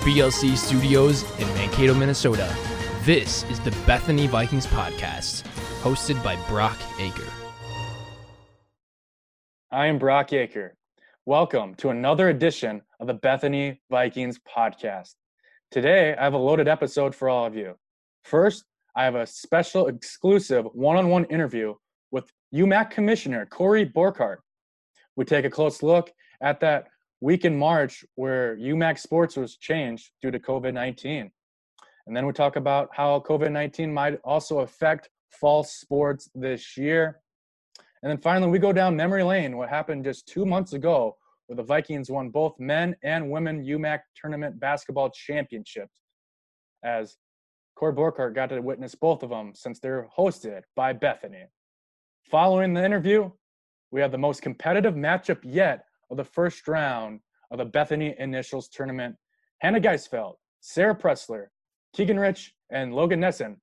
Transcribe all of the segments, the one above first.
BLC Studios in Mankato, Minnesota. This is the Bethany Vikings Podcast, hosted by Brock Aker. I am Brock Aker. Welcome to another edition of the Bethany Vikings Podcast. Today, I have a loaded episode for all of you. First, I have a special exclusive one on one interview with UMAC Commissioner Corey Borchardt. We take a close look at that week in March where UMAC sports was changed due to COVID 19. And then we talk about how COVID 19 might also affect fall sports this year. And then finally, we go down memory lane, what happened just two months ago where the Vikings won both men and women UMAC tournament basketball championships. As Corey Borchardt got to witness both of them since they're hosted by Bethany. Following the interview, we have the most competitive matchup yet of the first round of the Bethany Initials Tournament. Hannah Geisfeld, Sarah Pressler, Keegan Rich, and Logan Nessen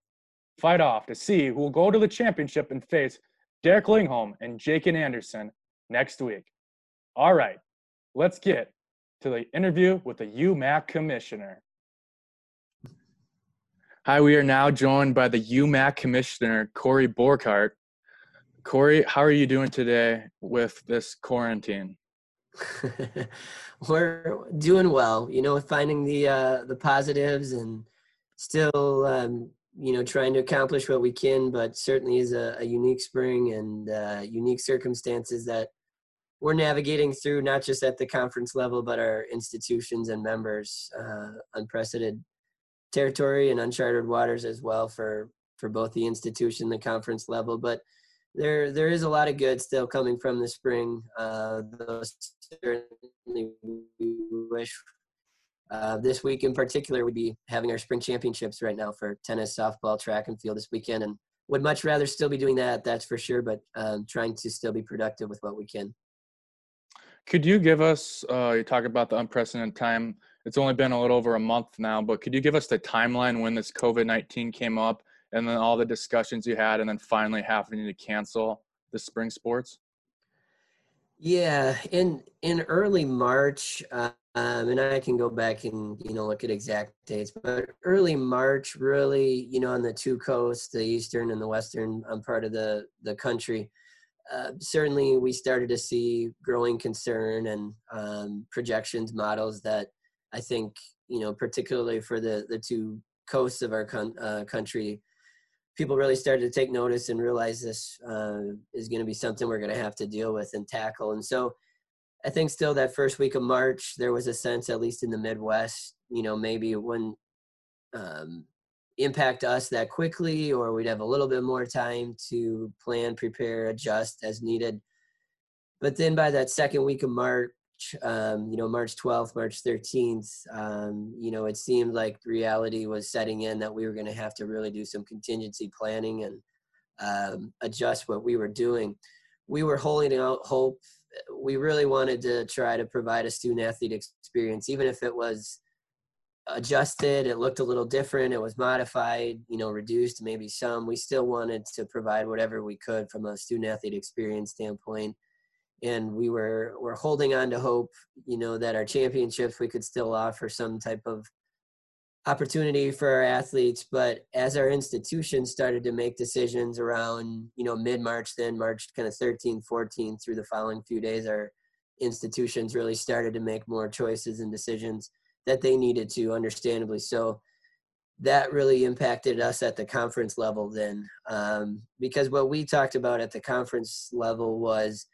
fight off to see who will go to the championship and face Derek Lingholm and Jakin Anderson next week. All right, let's get to the interview with the UMAC commissioner. Hi, we are now joined by the UMAC commissioner, Corey Borchardt. Corey, how are you doing today with this quarantine? We're doing well, you know, finding the uh, the positives and still, um, you know, trying to accomplish what we can. But certainly is a, a unique spring and uh, unique circumstances that we're navigating through, not just at the conference level, but our institutions and members. Uh, unprecedented territory and uncharted waters as well for for both the institution, the conference level, but there there is a lot of good still coming from the spring. Uh, certainly we wish uh, this week in particular we'd be having our spring championships right now for tennis, softball, track, and field this weekend, and would much rather still be doing that. That's for sure. But um, trying to still be productive with what we can. Could you give us? Uh, you talk about the unprecedented time. It's only been a little over a month now, but could you give us the timeline when this COVID nineteen came up and then all the discussions you had and then finally having to cancel the spring sports? Yeah in in early march um, and i can go back and you know look at exact dates but early march really you know on the two coasts the eastern and the western um, part of the the country uh, certainly we started to see growing concern and um, projections models that i think you know particularly for the the two coasts of our con- uh, country people really started to take notice and realize this uh, is going to be something we're going to have to deal with and tackle. And so I think still that first week of March, there was a sense, at least in the Midwest, you know, maybe it wouldn't um, impact us that quickly, or we'd have a little bit more time to plan, prepare, adjust as needed. But then by that second week of March, um, you know, March 12th, March 13th, um, you know, it seemed like reality was setting in that we were going to have to really do some contingency planning and um, adjust what we were doing. We were holding out hope. We really wanted to try to provide a student athlete experience, even if it was adjusted, it looked a little different, it was modified, you know, reduced, maybe some. We still wanted to provide whatever we could from a student athlete experience standpoint and we were were holding on to hope you know that our championships we could still offer some type of opportunity for our athletes. But as our institutions started to make decisions around you know mid-march then march kind of 13 14 through the following few days our institutions really started to make more choices and decisions that they needed to understandably so. That really impacted us at the conference level then um, because what we talked about at the conference level was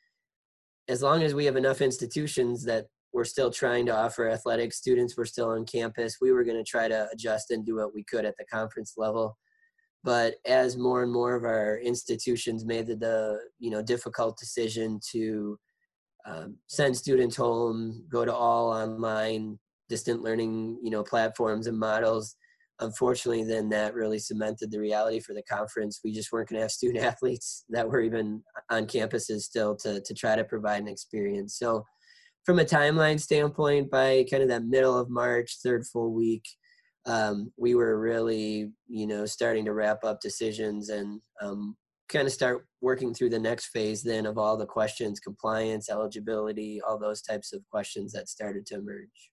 as long as we have enough institutions that we're still trying to offer athletic students we're still on campus we were going to try to adjust and do what we could at the conference level. But as more and more of our institutions made the, the you know difficult decision to um, send students home go to all online distant learning you know platforms and models unfortunately, then that really cemented the reality for the conference. We just weren't going to have student athletes that were even on campuses still to, to try to provide an experience. So, from a timeline standpoint, by kind of that middle of March, third full week, um, we were really, you know, starting to wrap up decisions and um, kind of start working through the next phase then of all the questions, compliance, eligibility, all those types of questions that started to emerge.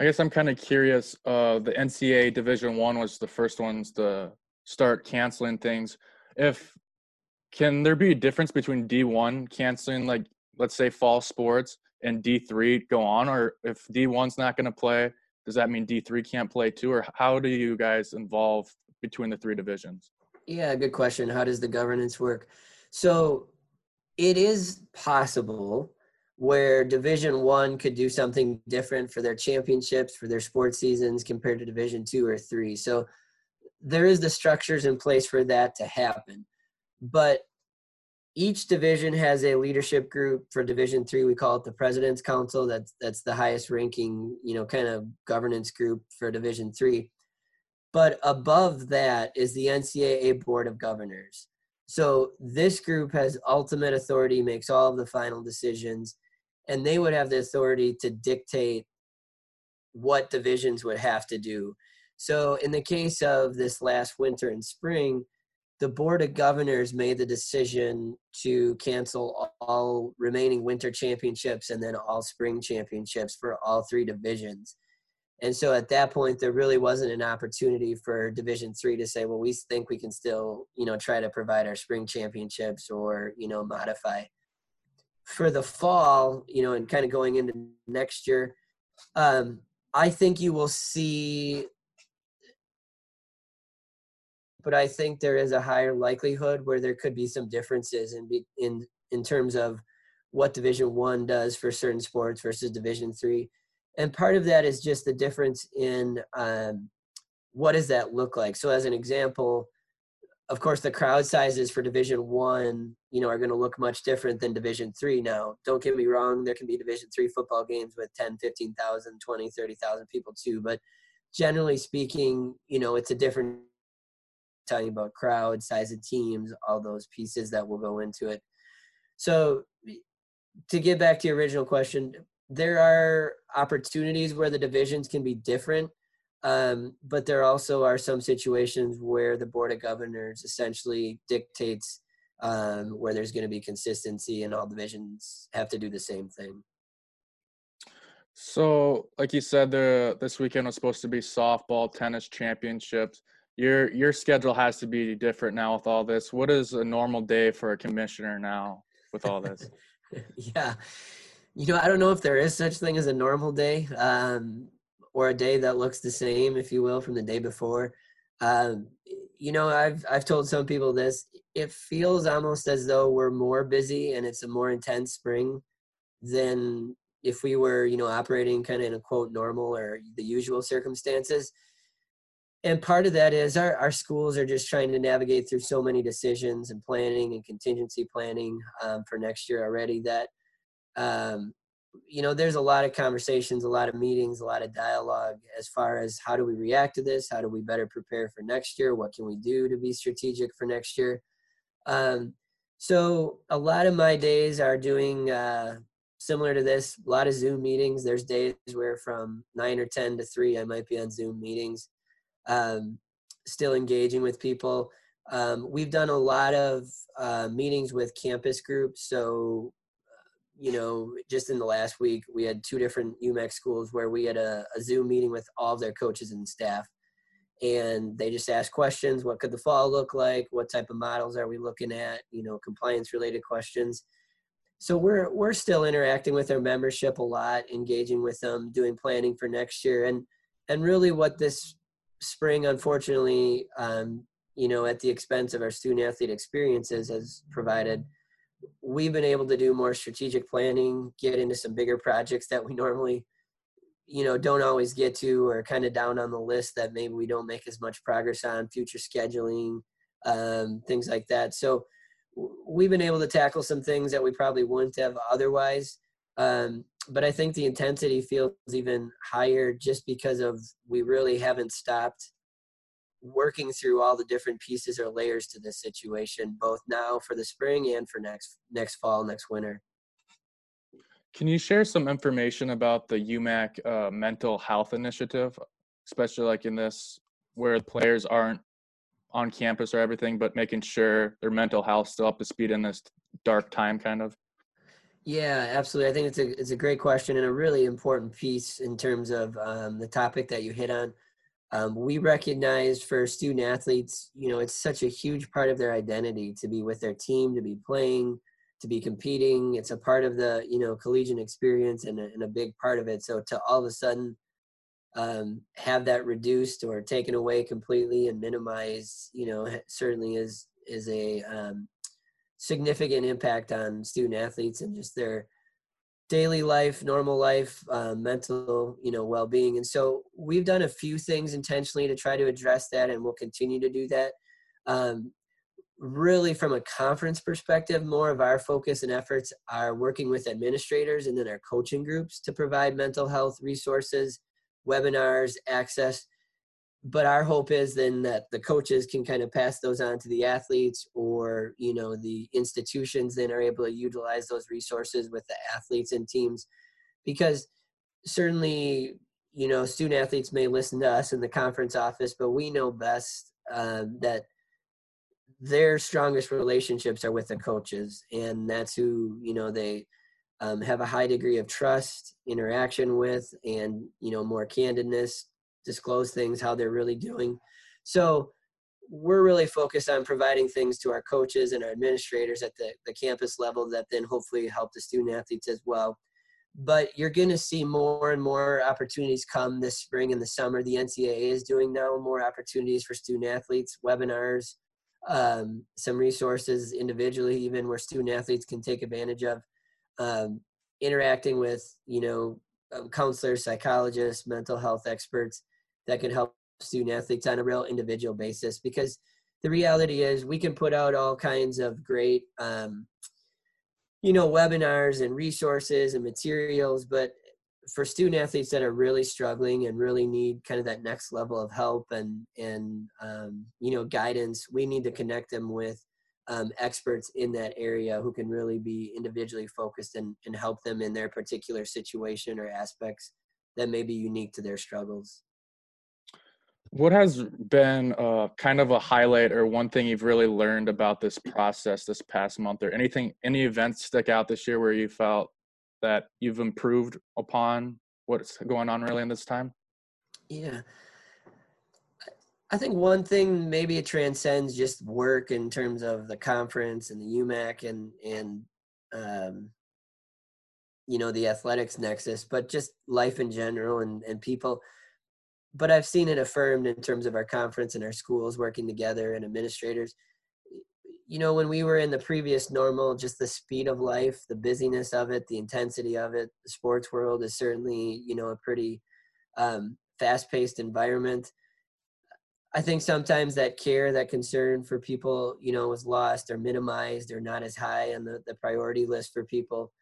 I guess I'm kind of curious. Uh, the NCAA Division One was the first ones to start canceling things. If can there be a difference between D1 canceling like let's say fall sports and D3 go on, or if D1's not going to play, does that mean D3 can't play too, or how do you guys involve between the three divisions? Yeah, good question. How does the governance work? So it is possible where division one could do something different for their championships for their sports seasons compared to division two or three. So there is the structures in place for that to happen. But each division has a leadership group. For division three we call it the president's council. That's that's the highest ranking you know kind of governance group for division three. But above that is the ncaa board of governors. So this group has ultimate authority makes all of the final decisions and they would have the authority to dictate what divisions would have to do. So, in the case of this last winter and spring, the Board of Governors made the decision to cancel all remaining winter championships and then all spring championships for all three divisions. And so at that point, there really wasn't an opportunity for Division Three to say, well, we think we can still, you know, try to provide our spring championships or, you know, modify for the fall, you know, and kind of going into next year, um, I think you will see, but I think there is a higher likelihood where there could be some differences in in in terms of what Division One does for certain sports versus Division Three, and part of that is just the difference in um, what does that look like. So, as an example, of course the crowd sizes for division one you know are going to look much different than division three now. Don't get me wrong there can be division three football games with 10 15000 20 30000 people too but generally speaking you know it's a different talking about crowd size of teams all those pieces that will go into it. So to get back to your original question there are opportunities where the divisions can be different um, but there also are some situations where the board of governors essentially dictates um, where there's going to be consistency and all divisions have to do the same thing. So, like you said, the this weekend was supposed to be softball, tennis championships. Your your schedule has to be different now with all this. What is a normal day for a commissioner now with all this? yeah, you know, I don't know if there is such thing as a normal day. Um, or a day that looks the same, if you will, from the day before. Um, you know, I've I've told some people this. It feels almost as though we're more busy and it's a more intense spring than if we were, you know, operating kind of in a quote normal or the usual circumstances. And part of that is our, our schools are just trying to navigate through so many decisions and planning and contingency planning um, for next year already that um, you know there's a lot of conversations a lot of meetings a lot of dialogue as far as how do we react to this? How do we better prepare for next year? What can we do to be strategic for next year? Um, so a lot of my days are doing uh, similar to this a lot of zoom meetings. There's days where from 9 or 10 to 3 i might be on zoom meetings um, still engaging with people. Um, we've done a lot of uh, meetings with campus groups. So you know, just in the last week, we had two different UMAC schools where we had a, a Zoom meeting with all of their coaches and staff. And they just asked questions. What could the fall look like? What type of models are we looking at? You know, compliance related questions. So we're we're still interacting with our membership a lot, engaging with them, doing planning for next year, and and really what this spring, unfortunately, um, you know, at the expense of our student athlete experiences, has provided we've been able to do more strategic planning, get into some bigger projects that we normally, you know, don't always get to or kind of down on the list that maybe we don't make as much progress on, future scheduling, um, things like that. So we've been able to tackle some things that we probably wouldn't have otherwise. Um, but I think the intensity feels even higher just because of we really haven't stopped working through all the different pieces or layers to this situation, both now for the spring and for next next fall, next winter. Can you share some information about the UMAC uh, mental health initiative, especially like in this where players aren't on campus or everything, but making sure their mental health still up to speed in this dark time, kind of? Yeah, absolutely. I think it's a it's a great question and a really important piece in terms of um, the topic that you hit on. Um, we recognize for student athletes, you know, it's such a huge part of their identity to be with their team, to be playing, to be competing. It's a part of the you know collegiate experience and a, and a big part of it. So to all of a sudden um, have that reduced or taken away completely and minimized, you know, certainly is is a um, significant impact on student athletes and just their daily life, normal life, uh, mental, you know, well-being. And so we've done a few things intentionally to try to address that, and we'll continue to do that. Um, really, from a conference perspective, more of our focus and efforts are working with administrators and then our coaching groups to provide mental health resources, webinars, access but our hope is then that the coaches can kind of pass those on to the athletes or you know the institutions then are able to utilize those resources with the athletes and teams. Because certainly you know student athletes may listen to us in the conference office but we know best um, that their strongest relationships are with the coaches and that's who you know they um, have a high degree of trust interaction with and you know more candidness disclose things how they're really doing. So we're really focused on providing things to our coaches and our administrators at the, the campus level that then hopefully help the student athletes as well. But you're going to see more and more opportunities come this spring and the summer. The ncaa is doing now more opportunities for student athletes webinars um, some resources individually even where student athletes can take advantage of um, interacting with you know counselors psychologists mental health experts that can help student athletes on a real individual basis because the reality is we can put out all kinds of great um, you know webinars and resources and materials but for student athletes that are really struggling and really need kind of that next level of help and and um, you know guidance we need to connect them with um, experts in that area who can really be individually focused and, and help them in their particular situation or aspects that may be unique to their struggles what has been uh, kind of a highlight or one thing you've really learned about this process this past month, or anything, any events stick out this year where you felt that you've improved upon what's going on really in this time? Yeah. I think one thing maybe it transcends just work in terms of the conference and the UMAC and and um, you know the athletics nexus, but just life in general and and people but I've seen it affirmed in terms of our conference and our schools working together and administrators. You know, when we were in the previous normal, just the speed of life, the busyness of it, the intensity of it, the sports world is certainly, you know, a pretty um, fast paced environment. I think sometimes that care, that concern for people, you know, was lost or minimized or not as high on the, the priority list for people.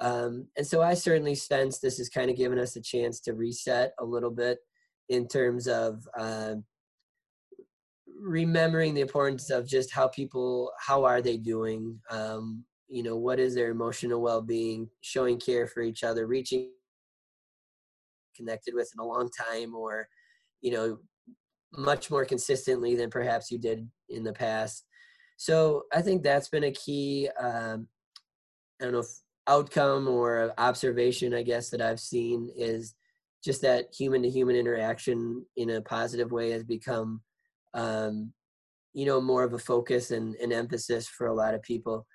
Um, and so I certainly sense this has kind of given us a chance to reset a little bit in terms of uh, remembering the importance of just how people how are they doing um, you know what is their emotional well-being showing care for each other reaching connected with in a long time or you know much more consistently than perhaps you did in the past. So i think that's been a key um, i don't know outcome or observation i guess that i've seen is just that human to human interaction in a positive way has become um, you know more of a focus and an emphasis for a lot of people.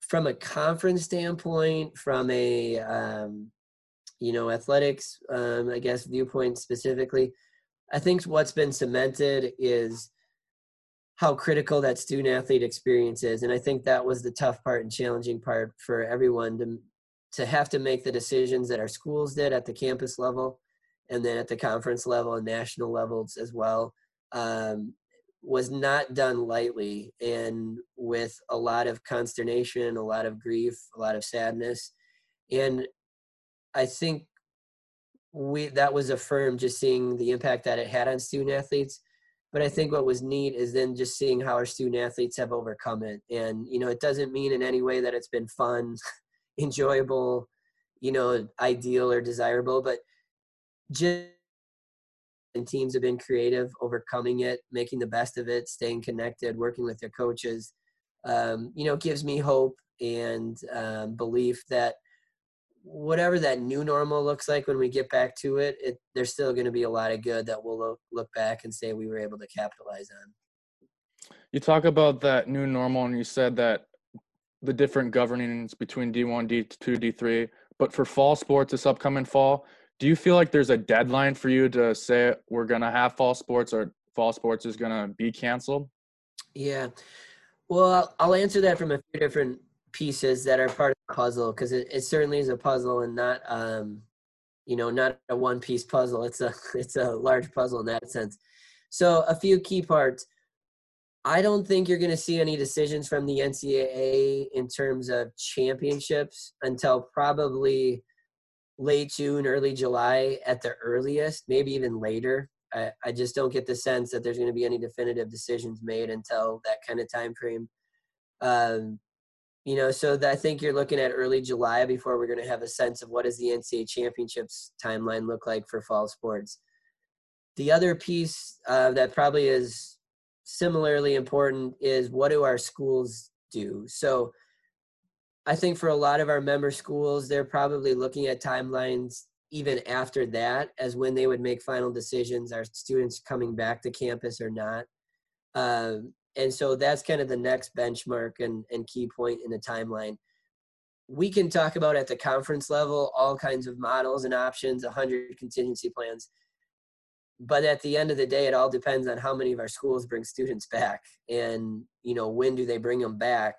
From a conference standpoint from a um, you know athletics um, i guess viewpoint specifically i think what's been cemented is how critical that student athlete experience is. And i think that was the tough part and challenging part for everyone to to have to make the decisions that our schools did at the campus level and then at the conference level and national levels as well um, was not done lightly and with a lot of consternation a lot of grief a lot of sadness. And i think we that was affirmed just seeing the impact that it had on student athletes but i think what was neat is then just seeing how our student athletes have overcome it and you know it doesn't mean in any way that it's been fun enjoyable, you know, ideal or desirable, but just and teams have been creative, overcoming it, making the best of it, staying connected, working with their coaches. Um, you know, gives me hope and um, belief that whatever that new normal looks like when we get back to it, it there's still going to be a lot of good that we'll look, look back and say we were able to capitalize on. You talk about that new normal, and you said that the different governings between D1, D2, D3. But for fall sports this upcoming fall, do you feel like there's a deadline for you to say we're going to have fall sports or fall sports is going to be canceled? Yeah. Well, I'll answer that from a few different pieces that are part of puzzle because it, it certainly is a puzzle and not um you know not a one piece puzzle it's a it's a large puzzle in that sense. So a few key parts. I don't think you're going to see any decisions from the ncaa in terms of championships until probably late june early july at the earliest maybe even later. I, I just don't get the sense that there's going to be any definitive decisions made until that kind of time frame. Um, you know so i think you're looking at early july before we're going to have a sense of what does the ncaa championships timeline look like for fall sports. The other piece uh, that probably is similarly important is what do our schools do? So i think for a lot of our member schools they're probably looking at timelines even after that as when they would make final decisions are students coming back to campus or not. Um, and so that's kind of the next benchmark and, and key point in the timeline. We can talk about at the conference level all kinds of models and options 100 contingency plans. But at the end of the day it all depends on how many of our schools bring students back and you know when do they bring them back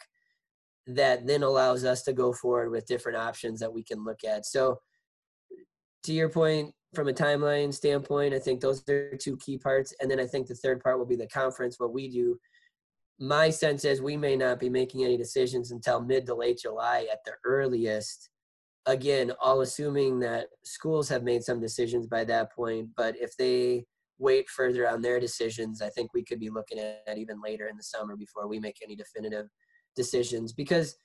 that then allows us to go forward with different options that we can look at. So to your point from a timeline standpoint i think those are two key parts. And then i think the third part will be the conference what we do my sense is we may not be making any decisions until mid to late July at the earliest. Again, all assuming that schools have made some decisions by that point. But if they wait further on their decisions, I think we could be looking at even later in the summer before we make any definitive decisions. Because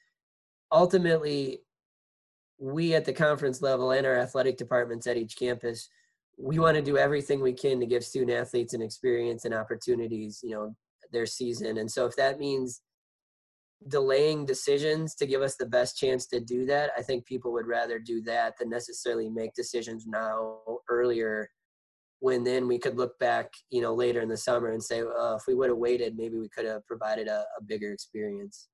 ultimately, we at the conference level and our athletic departments at each campus, we want to do everything we can to give student athletes an experience and opportunities, you know, their season. And so if that means delaying decisions to give us the best chance to do that, I think people would rather do that than necessarily make decisions now earlier when then we could look back, you know, later in the summer and say, oh, if we would have waited, maybe we could have provided a, a bigger experience.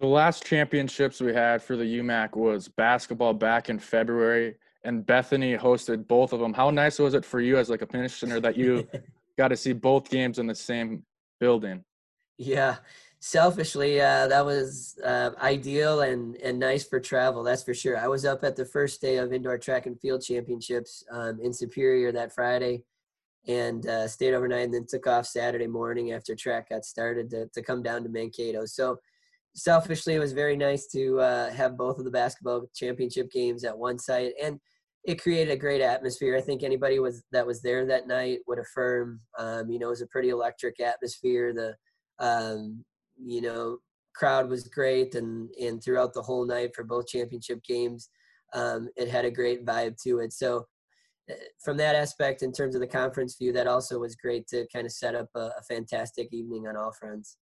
The last championships we had for the UMAC was basketball back in February, and Bethany hosted both of them. How nice was it for you as like a commissioner that you got to see both games in the same building. Yeah, selfishly, uh, that was uh, ideal and and nice for travel. That's for sure. I was up at the first day of indoor track and field championships um, in Superior that Friday, and uh, stayed overnight, and then took off Saturday morning after track got started to to come down to Mankato. So. Selfishly, it was very nice to uh, have both of the basketball championship games at one site, and it created a great atmosphere. I think anybody was that was there that night would affirm. Um, you know, it was a pretty electric atmosphere. The um, you know crowd was great, and and throughout the whole night for both championship games, um, it had a great vibe to it. So eh, from that aspect, in terms of the conference view, that also was great to kind of set up a, a fantastic evening on all fronts.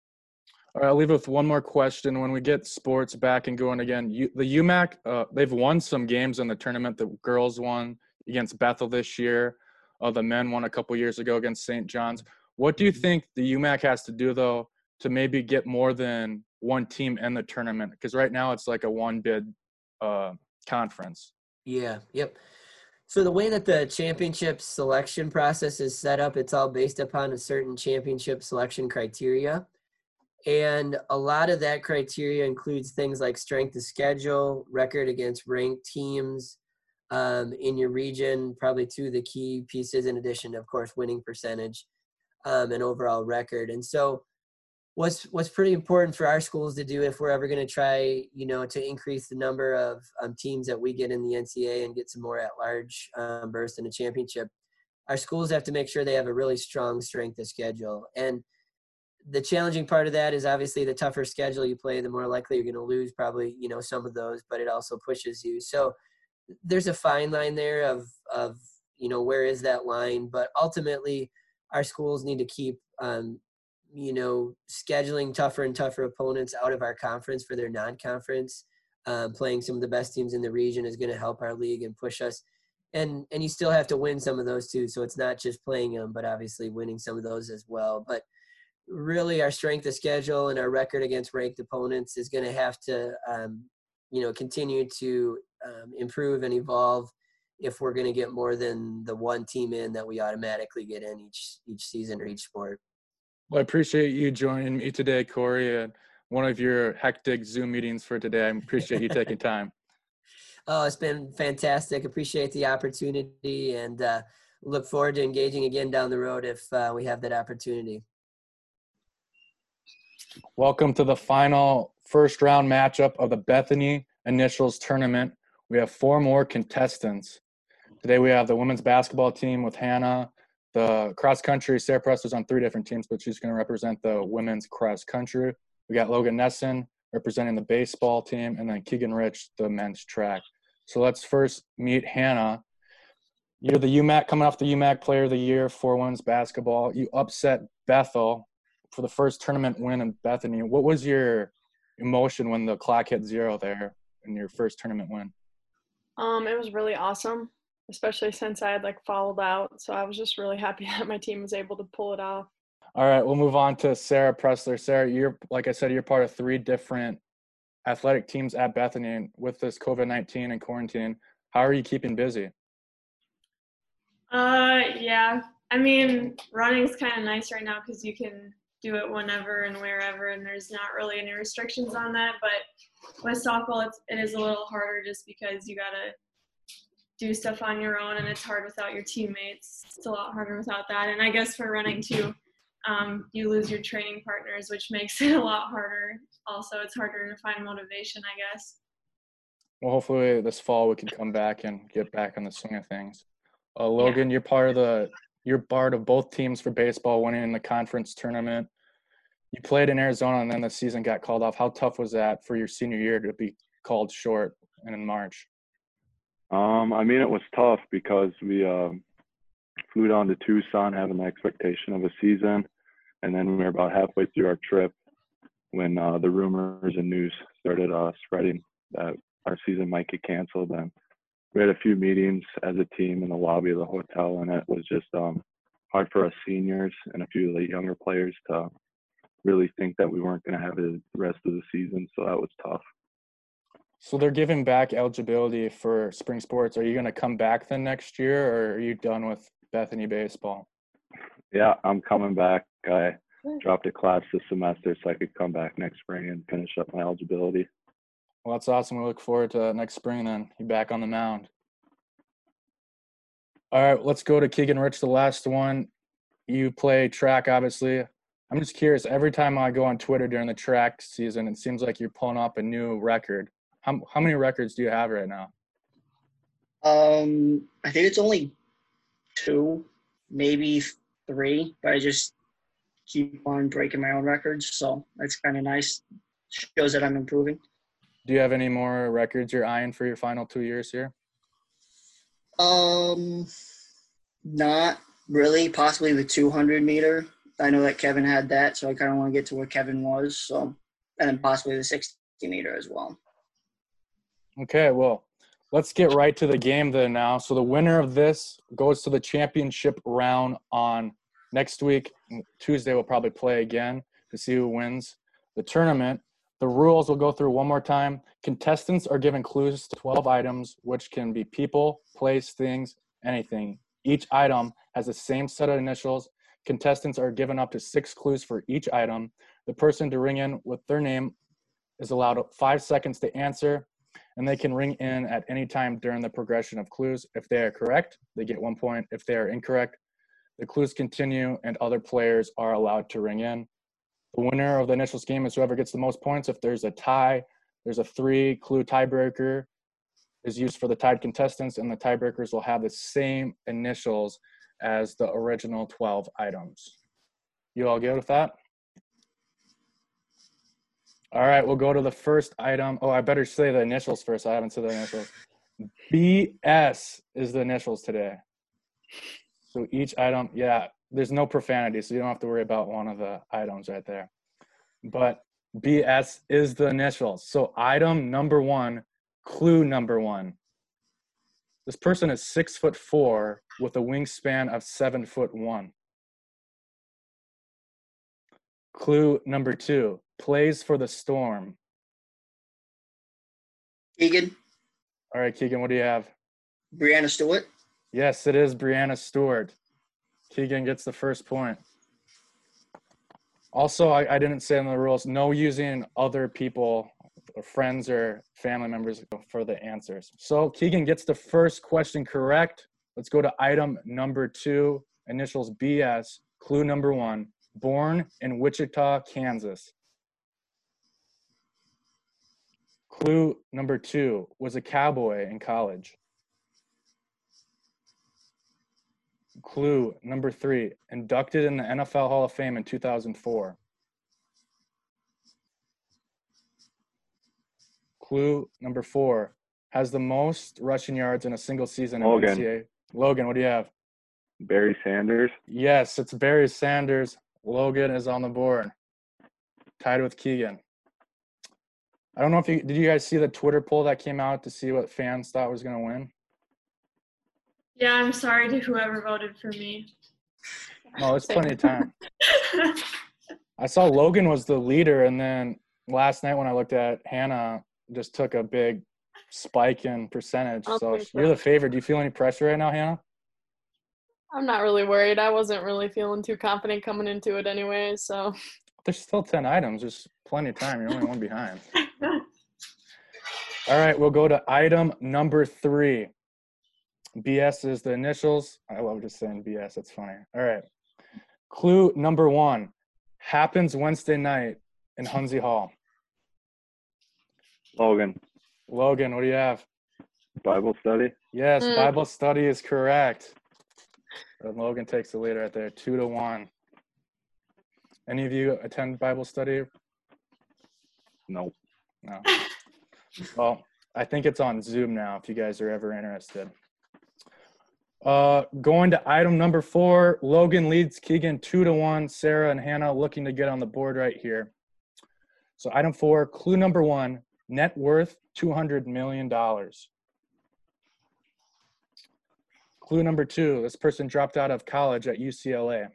All right, I'll leave with one more question. When we get sports back and going again, you, the UMAC, uh, they've won some games in the tournament. The girls won against Bethel this year. Uh, the men won a couple years ago against St. John's. What do you mm-hmm. think the UMAC has to do, though, to maybe get more than one team in the tournament? Because right now it's like a one bid uh, conference. Yeah, yep. So the way that the championship selection process is set up, it's all based upon a certain championship selection criteria. And a lot of that criteria includes things like strength of schedule, record against ranked teams um, in your region, probably two of the key pieces, in addition, of course, winning percentage um, and overall record. And so, what's what's pretty important for our schools to do if we're ever going to try, you know, to increase the number of um, teams that we get in the NCAA and get some more at-large um, burst in a championship, our schools have to make sure they have a really strong strength of schedule and the challenging part of that is obviously the tougher schedule you play, the more likely you're going to lose probably, you know, some of those, but it also pushes you. So there's a fine line there of, of, you know, where is that line? But ultimately, our schools need to keep um, you know, scheduling tougher and tougher opponents out of our conference for their non-conference, um, playing some of the best teams in the region is going to help our league and push us. And and you still have to win some of those too. So it's not just playing them, but obviously winning some of those as well. But really, our strength of schedule and our record against ranked opponents is going to have to, um, you know, continue to um, improve and evolve if we're going to get more than the one team in that we automatically get in each each season or each sport. Well, I appreciate you joining me today, Corey, and one of your hectic Zoom meetings for today. I appreciate you taking time. Oh, it's been fantastic. Appreciate the opportunity and uh, look forward to engaging again down the road if uh, we have that opportunity. Welcome to the final first round matchup of the Bethany Initials Tournament. We have four more contestants. Today we have the women's basketball team with Hannah, the cross country. Sarah Press is on three different teams, but she's going to represent the women's cross country. We got Logan Nesson representing the baseball team, and then Keegan Rich, the men's track. So let's first meet Hannah. You're the UMAC coming off the UMAC Player of the Year for women's basketball. You upset Bethel for the first tournament win in Bethany. What was your emotion when the clock hit zero there in your first tournament win? Um, it was really awesome, especially since I had like fouled out. So I was just really happy that my team was able to pull it off. All right, we'll move on to Sarah Pressler. Sarah, you're like I said, you're part of three different athletic teams at Bethany. With this COVID nineteen and quarantine, how are you keeping busy? Uh, yeah. I mean, running's kind of nice right now because you can do it whenever and wherever, and there's not really any restrictions on that. But with softball, it's, it is a little harder just because you gotta do stuff on your own, and it's hard without your teammates. It's a lot harder without that. And I guess for running too, um, you lose your training partners, which makes it a lot harder. Also, it's harder to find motivation, I guess. Well, hopefully this fall we can come back and get back on the swing of things. Uh, Logan, yeah. you're part of the you're part of both teams for baseball, winning the conference tournament. You played in Arizona, and then the season got called off. How tough was that for your senior year to be called short and in March? Um, I mean, it was tough because we uh, flew down to Tucson having the expectation of a season, and then we were about halfway through our trip when uh, the rumors and news started uh, spreading that our season might get canceled. And we had a few meetings as a team in the lobby of the hotel, and it was just um, hard for us seniors and a few of the younger players to really think that we weren't going to have it the rest of the season. So that was tough. So they're giving back eligibility for spring sports. Are you going to come back then next year, or are you done with Bethany baseball? Yeah, I'm coming back. I dropped a class this semester so I could come back next spring and finish up my eligibility. Well, that's awesome. We look forward to next spring then. You back on the mound. All right, let's go to Keegan Rich, the last one. You play track, obviously. I'm just curious. Every time I go on Twitter during the track season, it seems like you're pulling up a new record. How how many records do you have right now? Um, I think it's only two, maybe three, but I just keep on breaking my own records, so that's kind of nice. Shows that I'm improving. Do you have any more records you're eyeing for your final two years here? Um, not really. Possibly the 200 meter. I know that Kevin had that, so I kind of want to get to where Kevin was. So, and then possibly the 60 meter as well. Okay, well, let's get right to the game then now. So the winner of this goes to the championship round on next week. Tuesday we'll probably play again to see who wins the tournament. The rules we'll go through one more time. Contestants are given clues to 12 items, which can be people, place, things, anything. Each item has the same set of initials Contestants are given up to six clues for each item. The person to ring in with their name is allowed five seconds to answer, and they can ring in at any time during the progression of clues. If they are correct, they get one point. If they are incorrect, the clues continue and other players are allowed to ring in. The winner of the initial scheme is whoever gets the most points. If there's a tie, there's a three clue tiebreaker is used for the tied contestants, and the tiebreakers will have the same initials as the original 12 items. You all good with that? All right, we'll go to the first item. Oh, I better say the initials first. I haven't said the initials. BS is the initials today. So each item, yeah, there's no profanity, so you don't have to worry about one of the items right there. But BS is the initials. So item number one, clue number one. This person is six foot four with a wingspan of seven foot one. Clue number two, plays for the Storm. Keegan, All right, Keegan, what do you have? Breanna Stewart, Yes, it is Breanna Stewart. Keegan gets the first point. Also, I, I didn't say in the rules, no using other people, or friends or family members for the answers. So Keegan gets the first question correct. Let's go to item number two, initials BS, clue number one, born in Wichita, Kansas. Clue number two, was a cowboy in college. Clue number three, inducted in the NFL Hall of Fame in 2004. Clue number four, has the most rushing yards in a single season in Logan. NCAA. Logan, what do you have? Barry Sanders. Yes, it's Barry Sanders. Logan is on the board, tied with Keegan. I don't know if you did. You guys see the Twitter poll that came out to see what fans thought was going to win? Yeah, I'm sorry to whoever voted for me. Oh, it's plenty of time. I saw Logan was the leader, and then last night when I looked at Hannah, just took a big spike in percentage. So take you're the favorite. Do you feel any pressure right now, Hannah? I'm not really worried. I wasn't really feeling too confident coming into it anyway, so There's still ten items. There's plenty of time. You're only one behind. All right, we'll go to item number three. BS is the initials. I love just saying BS. It's funny. All right. Clue number one happens Wednesday night in Honsey Hall. Logan. Logan, what do you have? Bible study. Yes, Mm. Bible study is correct. And Logan takes the lead right there, two to one. Any of you attend Bible study? No. No. well, I think it's on Zoom now if you guys are ever interested. Uh, going to item number four, Logan leads Keegan two to one. Sarah and Hannah looking to get on the board right here. So item four, clue number one, net worth two hundred million dollars. Clue number two, this person dropped out of college at UCLA.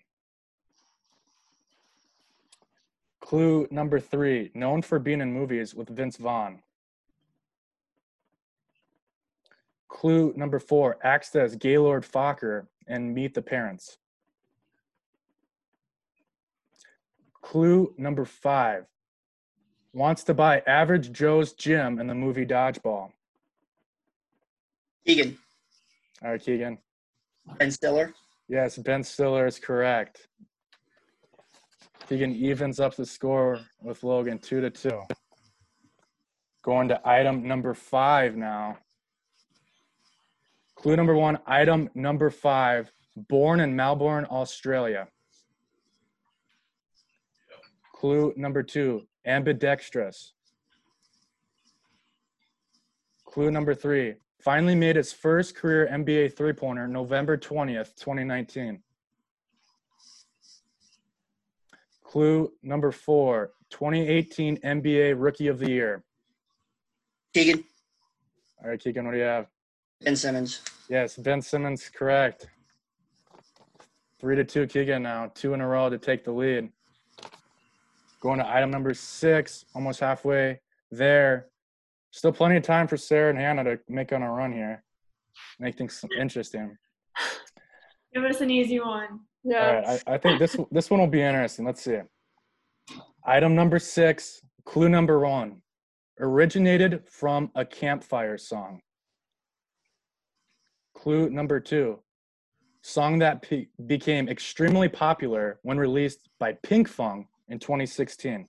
Clue number three, known for being in movies with Vince Vaughn. Clue number four, acts as Gaylord Focker and Meet the Parents. Clue number five, wants to buy Average Joe's gym in the movie Dodgeball. Keegan, All right, Keegan. Ben Stiller, Yes, Ben Stiller is correct. Keegan evens up the score with Logan two to two. Going to item number five now. Clue number one, item number five, born in Melbourne, Australia. Clue number two, ambidextrous. Clue number three, finally made its first career NBA three pointer November 20th, 2019. Clue number four 2018 NBA Rookie of the Year. Keegan, All right, Keegan, what do you have? Ben Simmons, Yes, Ben Simmons, correct. Three to two, Keegan now, two in a row to take the lead. Going to item number six, almost halfway there. Still plenty of time for Sarah and Hannah to make on a run here, make things interesting. Give us an easy one. Yeah. right, I, I think this this one will be interesting. Let's see. Item number six, clue number one, originated from a campfire song. Clue number two, song that pe- became extremely popular when released by Pinkfong in 2016.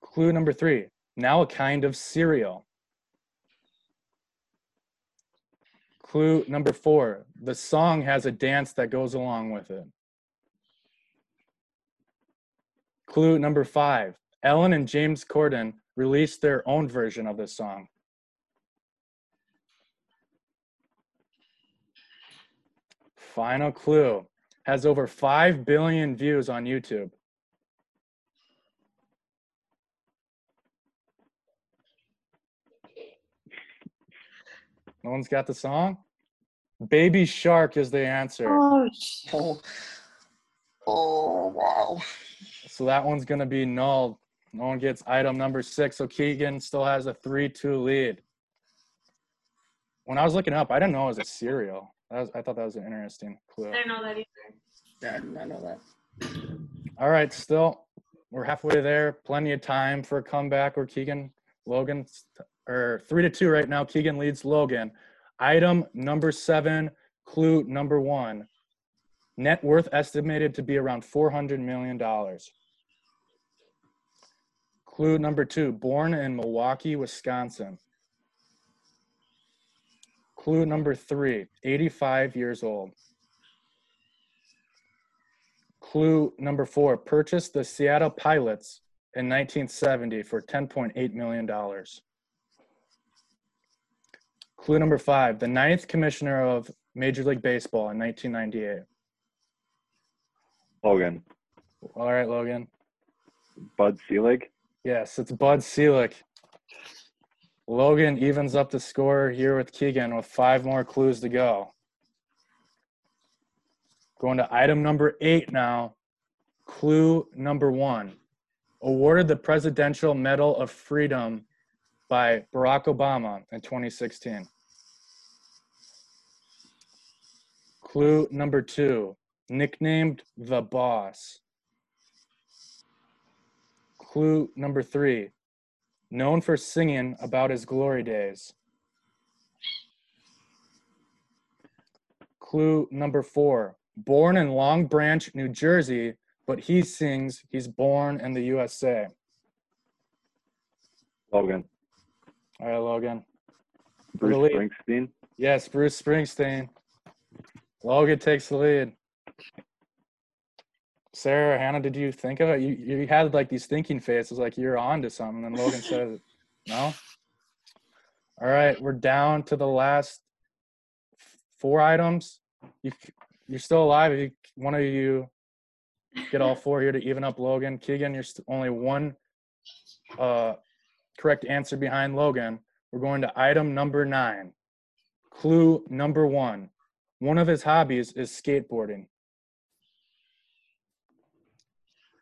Clue number three, now a kind of cereal. Clue number four, the song has a dance that goes along with it. Clue number five, Ellen and James Corden released their own version of this song. Final clue has over 5 billion views on YouTube. No one's got the song? Baby Shark is the answer. Oh, Oh, oh wow. So that one's going to be null. No one gets item number six. So Keegan still has a 3 2 lead. When I was looking up, I didn't know it was a cereal. That was, I thought that was an interesting clue. I didn't know that either. Yeah, I did not know that. All right, still, we're halfway there. Plenty of time for a comeback or Keegan, Logan, or three to two right now. Keegan leads Logan. Item number seven, clue number one. Net worth estimated to be around $400 million. Clue number two, born in Milwaukee, Wisconsin. Clue number three, 85 years old. Clue number four, purchased the Seattle Pilots in 1970 for $10.8 million. Clue number five, the ninth commissioner of Major League Baseball in 1998. Logan. All right, Logan. Bud Selig. Yes, it's Bud Selig. Logan evens up the score here with Keegan with five more clues to go. Going to item number eight now. Clue number one. Awarded the Presidential Medal of Freedom by Barack Obama in 2016. Clue number two. Nicknamed the Boss. Clue number three. Known for singing about his glory days. Clue number four. Born in Long Branch, New Jersey, but he sings he's born in the USA. Logan. All right, Logan. Bruce. Springsteen. Yes, Bruce Springsteen. Logan takes the lead. Sarah, Hannah, did you think of it? You you had like these thinking faces, like you're on to something. And Logan said, "No." All right, we're down to the last four items. You you're still alive. If you, one of you get all four here to even up Logan. Keegan, you're st- only one uh, correct answer behind Logan. We're going to item number nine. Clue number one. One of his hobbies is skateboarding.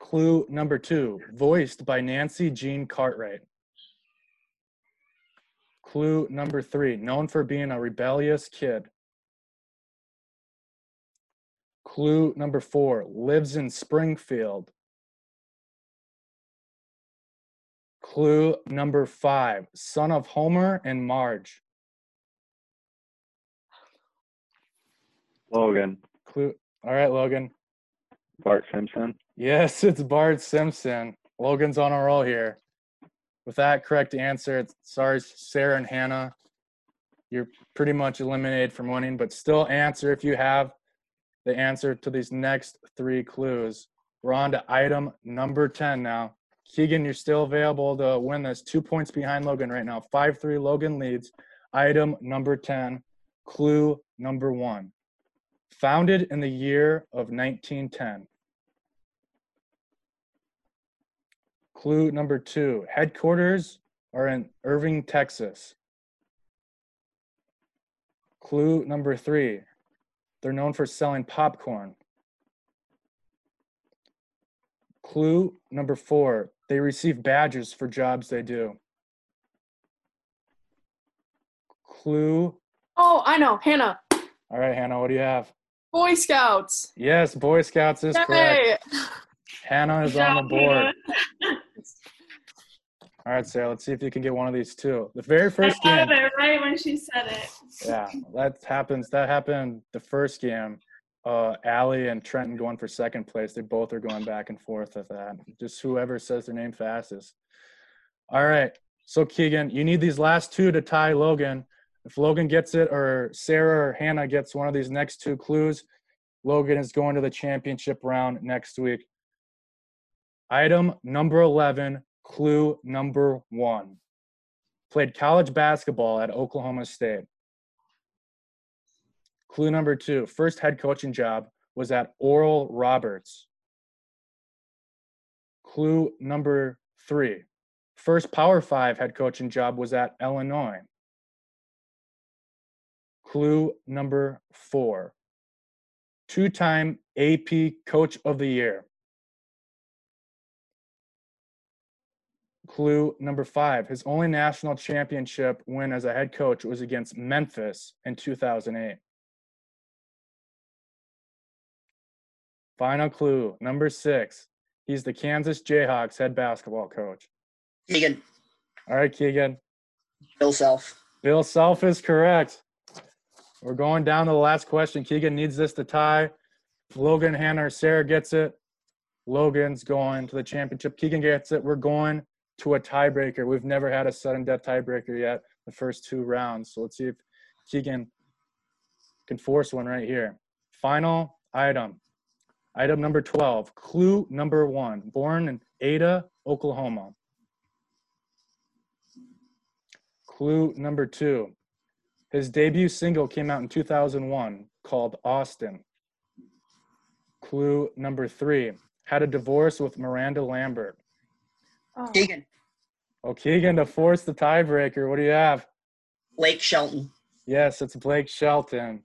Clue number two, voiced by Nancy Jean Cartwright. Clue number three, known for being a rebellious kid. Clue number four, lives in Springfield. Clue number five, son of Homer and Marge. Logan. Clue. All right, Logan. Bart Simpson. Yes, it's Bart Simpson. Logan's on a roll here. With that correct answer, sorry, Sarah and Hannah. You're pretty much eliminated from winning, but still answer if you have the answer to these next three clues. We're on to item number 10 now. Keegan, you're still available to win this. Two points behind Logan right now. 5 3 Logan leads. Item number 10, clue number one. Founded in the year of 1910. Clue number two headquarters are in Irving, Texas. Clue number three they're known for selling popcorn. Clue number four they receive badges for jobs they do. Clue, oh, I know. Hannah. all right, Hannah, what do you have? Boy Scouts. Yes, Boy Scouts is correct. Hannah is Good on the board. All right, Sarah, let's see if you can get one of these two. The very first thought game. of it right when she said it. Yeah, that happens. That happened the first game. Uh, Allie and Trenton going for second place. They both are going back and forth with that. Just whoever says their name fastest. All right. So Keegan, you need these last two to tie Logan. If Logan gets it, or Sarah or Hannah gets one of these next two clues, Logan is going to the championship round next week. Item number 11, clue number one. Played college basketball at Oklahoma State. Clue number two first head coaching job was at Oral Roberts. Clue number three first Power Five head coaching job was at Illinois. Clue number four two time AP Coach of the Year. Clue number five his only national championship win as a head coach was against Memphis in 2008. Final clue number six he's the Kansas Jayhawks head basketball coach. Keegan, All right, Keegan. Bill Self. Bill Self is correct. We're going down to the last question. Keegan needs this to tie. If Logan, Hannah, or Sarah gets it, Logan's going to the championship. Keegan gets it. We're going to a tiebreaker. We've never had a sudden death tiebreaker yet, the first two rounds. So let's see if Keegan can force one right here. Final item. Item number 12. Clue number one. Born in Ada, Oklahoma. Clue number two. His debut single came out in 2001 called Austin. Clue number three. Had a divorce with Miranda Lambert. Oh, Keegan, Oh, Keegan to force the tiebreaker. What do you have? Blake Shelton. Yes, it's Blake Shelton.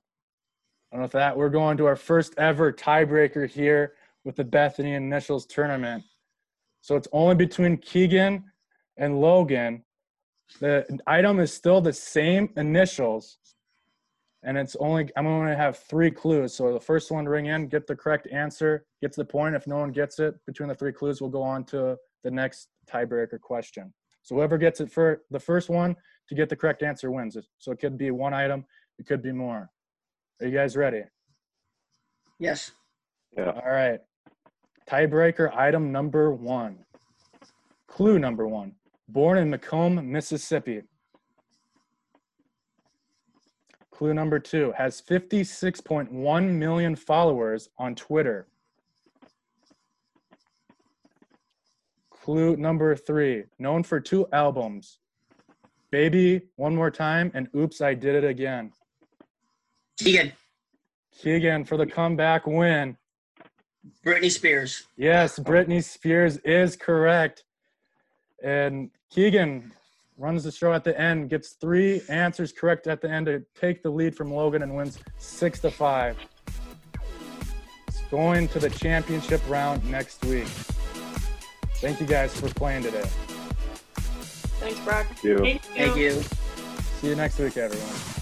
And with that, we're going to our first ever tiebreaker here with the Bethany Initials tournament. So it's only between Keegan and Logan. The item is still the same initials, and it's only I'm going to have three clues. So the first one to ring in, get the correct answer, gets the point. If no one gets it between the three clues, we'll go on to the next tiebreaker question. So whoever gets it for the first one to get the correct answer wins. So it could be one item, it could be more. Are you guys ready? Yes. Yeah. All right. Tiebreaker item number one. Clue number one. Born in McComb, Mississippi. Clue number two has 56.1 million followers on Twitter. Clue number three, known for two albums Baby, One More Time, and Oops, I Did It Again. Keegan, Keegan for the comeback win. Britney Spears. Yes, Britney Spears is correct. And Keegan runs the show at the end, gets three answers correct at the end to take the lead from Logan and wins six to five. It's going to the championship round next week. Thank you guys for playing today. Thanks, Brock. Thank you. Thank you. Thank you. See you next week, everyone.